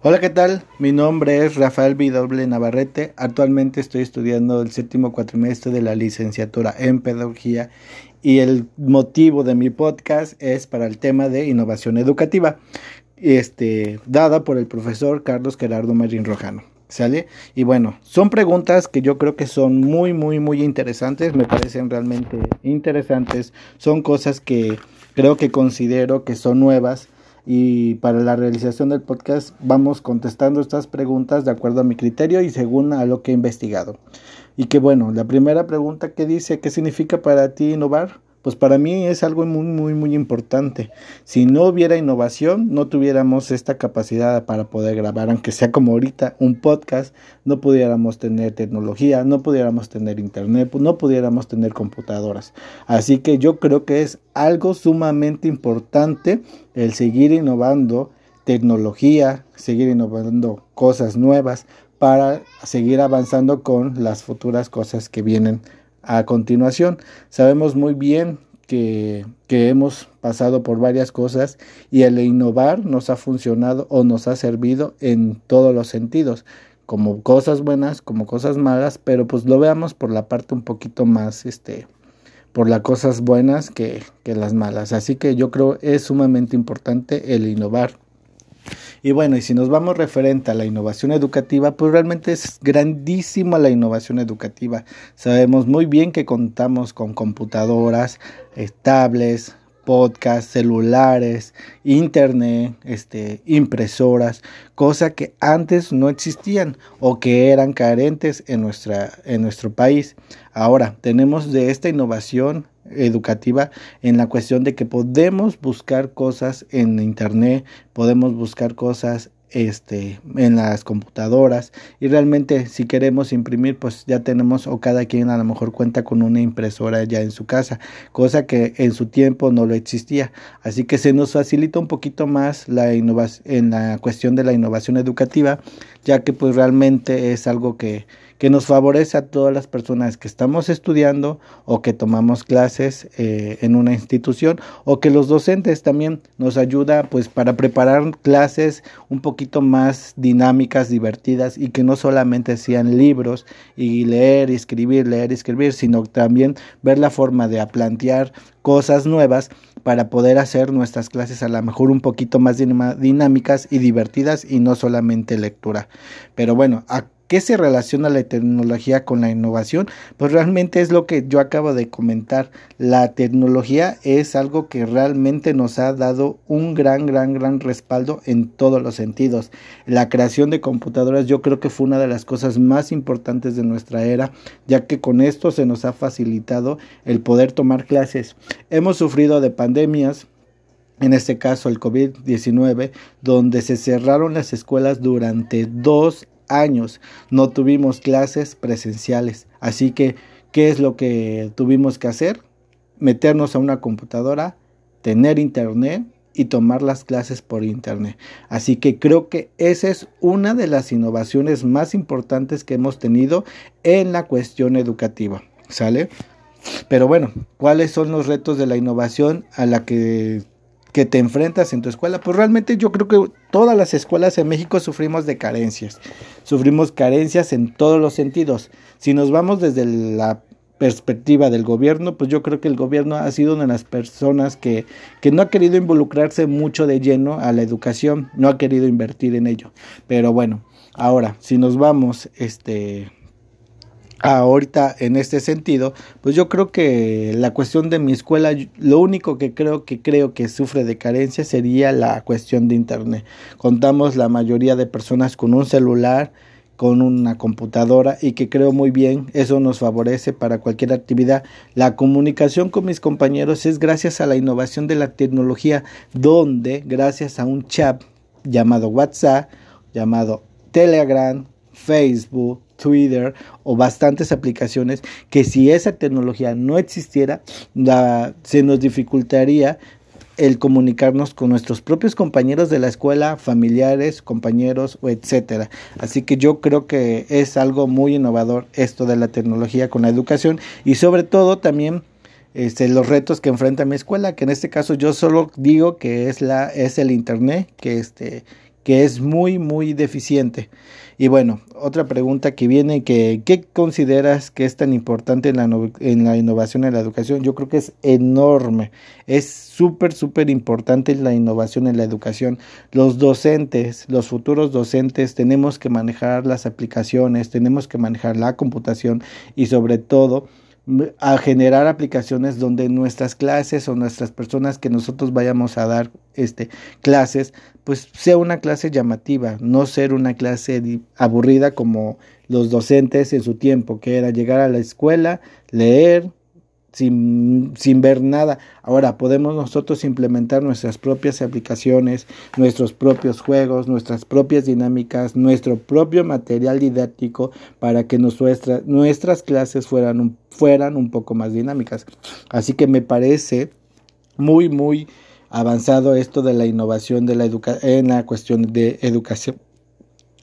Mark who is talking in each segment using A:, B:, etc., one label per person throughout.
A: Hola, ¿qué tal? Mi nombre es Rafael W. Navarrete. Actualmente estoy estudiando el séptimo cuatrimestre de la licenciatura en Pedagogía y el motivo de mi podcast es para el tema de innovación educativa, este, dada por el profesor Carlos Gerardo Marín Rojano. ¿Sale? Y bueno, son preguntas que yo creo que son muy, muy, muy interesantes, me parecen realmente interesantes, son cosas que creo que considero que son nuevas y para la realización del podcast vamos contestando estas preguntas de acuerdo a mi criterio y según a lo que he investigado. Y que bueno, la primera pregunta que dice, ¿qué significa para ti innovar? Pues para mí es algo muy, muy, muy importante. Si no hubiera innovación, no tuviéramos esta capacidad para poder grabar, aunque sea como ahorita, un podcast, no pudiéramos tener tecnología, no pudiéramos tener internet, no pudiéramos tener computadoras. Así que yo creo que es algo sumamente importante el seguir innovando tecnología, seguir innovando cosas nuevas para seguir avanzando con las futuras cosas que vienen a continuación. Sabemos muy bien que, que, hemos pasado por varias cosas y el innovar nos ha funcionado o nos ha servido en todos los sentidos, como cosas buenas, como cosas malas, pero pues lo veamos por la parte un poquito más, este, por las cosas buenas que, que las malas. Así que yo creo es sumamente importante el innovar y bueno, y si nos vamos referente a la innovación educativa, pues realmente es grandísima la innovación educativa. Sabemos muy bien que contamos con computadoras, tablets, podcasts, celulares, internet, este, impresoras, cosa que antes no existían o que eran carentes en, nuestra, en nuestro país. Ahora tenemos de esta innovación educativa en la cuestión de que podemos buscar cosas en internet, podemos buscar cosas este en las computadoras y realmente si queremos imprimir pues ya tenemos o cada quien a lo mejor cuenta con una impresora ya en su casa cosa que en su tiempo no lo existía. Así que se nos facilita un poquito más la en la cuestión de la innovación educativa ya que pues realmente es algo que que nos favorece a todas las personas que estamos estudiando o que tomamos clases eh, en una institución o que los docentes también nos ayuda pues para preparar clases un poquito más dinámicas, divertidas y que no solamente sean libros y leer escribir, leer escribir, sino también ver la forma de plantear cosas nuevas para poder hacer nuestras clases a lo mejor un poquito más dinámicas y divertidas y no solamente lectura. Pero bueno, ¿Qué se relaciona la tecnología con la innovación? Pues realmente es lo que yo acabo de comentar. La tecnología es algo que realmente nos ha dado un gran, gran, gran respaldo en todos los sentidos. La creación de computadoras yo creo que fue una de las cosas más importantes de nuestra era, ya que con esto se nos ha facilitado el poder tomar clases. Hemos sufrido de pandemias, en este caso el COVID-19, donde se cerraron las escuelas durante dos años no tuvimos clases presenciales. Así que, ¿qué es lo que tuvimos que hacer? Meternos a una computadora, tener internet y tomar las clases por internet. Así que creo que esa es una de las innovaciones más importantes que hemos tenido en la cuestión educativa. ¿Sale? Pero bueno, ¿cuáles son los retos de la innovación a la que que te enfrentas en tu escuela, pues realmente yo creo que todas las escuelas en México sufrimos de carencias, sufrimos carencias en todos los sentidos. Si nos vamos desde la perspectiva del gobierno, pues yo creo que el gobierno ha sido una de las personas que, que no ha querido involucrarse mucho de lleno a la educación, no ha querido invertir en ello. Pero bueno, ahora, si nos vamos, este ahorita en este sentido, pues yo creo que la cuestión de mi escuela, lo único que creo que creo que sufre de carencia sería la cuestión de internet. Contamos la mayoría de personas con un celular, con una computadora y que creo muy bien, eso nos favorece para cualquier actividad. La comunicación con mis compañeros es gracias a la innovación de la tecnología, donde gracias a un chat llamado WhatsApp, llamado Telegram, Facebook, Twitter o bastantes aplicaciones que si esa tecnología no existiera, se nos dificultaría el comunicarnos con nuestros propios compañeros de la escuela, familiares, compañeros etcétera. Así que yo creo que es algo muy innovador esto de la tecnología con la educación y sobre todo también este, los retos que enfrenta mi escuela, que en este caso yo solo digo que es la es el internet, que este que es muy, muy deficiente. Y bueno, otra pregunta que viene, que, ¿qué consideras que es tan importante en la, en la innovación en la educación? Yo creo que es enorme, es súper, súper importante la innovación en la educación. Los docentes, los futuros docentes, tenemos que manejar las aplicaciones, tenemos que manejar la computación y sobre todo, a generar aplicaciones donde nuestras clases o nuestras personas que nosotros vayamos a dar este clases pues sea una clase llamativa no ser una clase aburrida como los docentes en su tiempo que era llegar a la escuela leer sin, sin, ver nada. Ahora podemos nosotros implementar nuestras propias aplicaciones, nuestros propios juegos, nuestras propias dinámicas, nuestro propio material didáctico para que nuestra, nuestras clases fueran un, fueran un poco más dinámicas. Así que me parece muy, muy avanzado esto de la innovación de la educa en la cuestión de educación.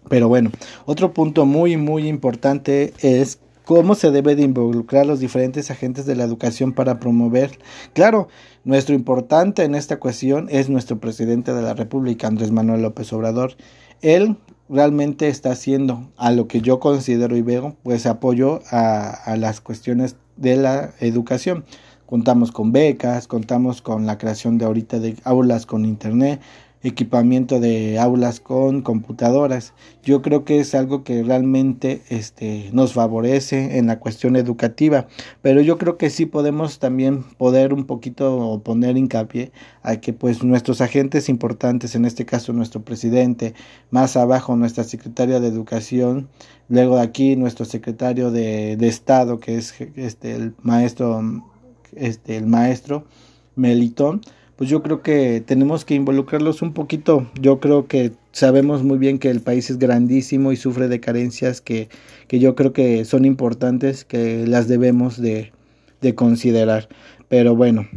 A: Pero bueno, otro punto muy, muy importante es cómo se debe de involucrar los diferentes agentes de la educación para promover. Claro, nuestro importante en esta cuestión es nuestro presidente de la República, Andrés Manuel López Obrador. Él realmente está haciendo a lo que yo considero y veo, pues apoyo a, las cuestiones de la educación. Contamos con becas, contamos con la creación de ahorita de aulas con internet, equipamiento de aulas con computadoras. Yo creo que es algo que realmente este, nos favorece en la cuestión educativa, pero yo creo que sí podemos también poder un poquito poner hincapié a que pues nuestros agentes importantes, en este caso nuestro presidente, más abajo nuestra secretaria de educación, luego de aquí nuestro secretario de, de Estado, que es este, el maestro, este, el maestro Melitón, pues yo creo que tenemos que involucrarlos un poquito. Yo creo que sabemos muy bien que el país es grandísimo y sufre de carencias que, que yo creo que son importantes, que las debemos de, de considerar. Pero bueno,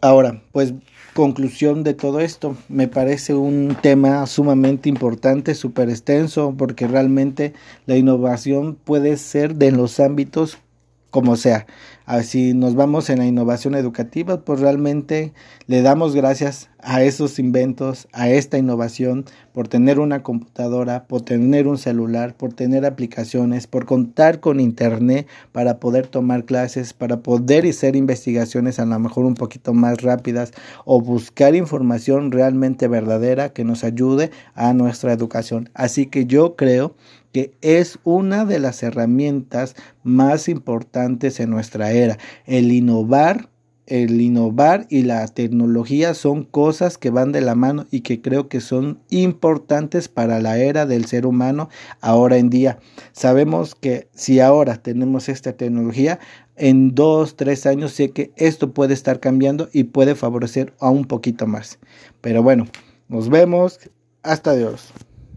A: ahora, pues conclusión de todo esto, me parece un tema sumamente importante, súper extenso, porque realmente la innovación puede ser de los ámbitos como sea. Así nos vamos en la innovación educativa, pues realmente le damos gracias a esos inventos, a esta innovación, por tener una computadora, por tener un celular, por tener aplicaciones, por contar con internet para poder tomar clases, para poder hacer investigaciones a lo mejor un poquito más rápidas o buscar información realmente verdadera que nos ayude a nuestra educación. Así que yo creo que es una de las herramientas más importantes en nuestra era. El innovar, el innovar y la tecnología son cosas que van de la mano y que creo que son importantes para la era del ser humano ahora en día. Sabemos que si ahora tenemos esta tecnología, en dos, tres años sé que esto puede estar cambiando y puede favorecer a un poquito más. Pero bueno, nos vemos. Hasta Dios.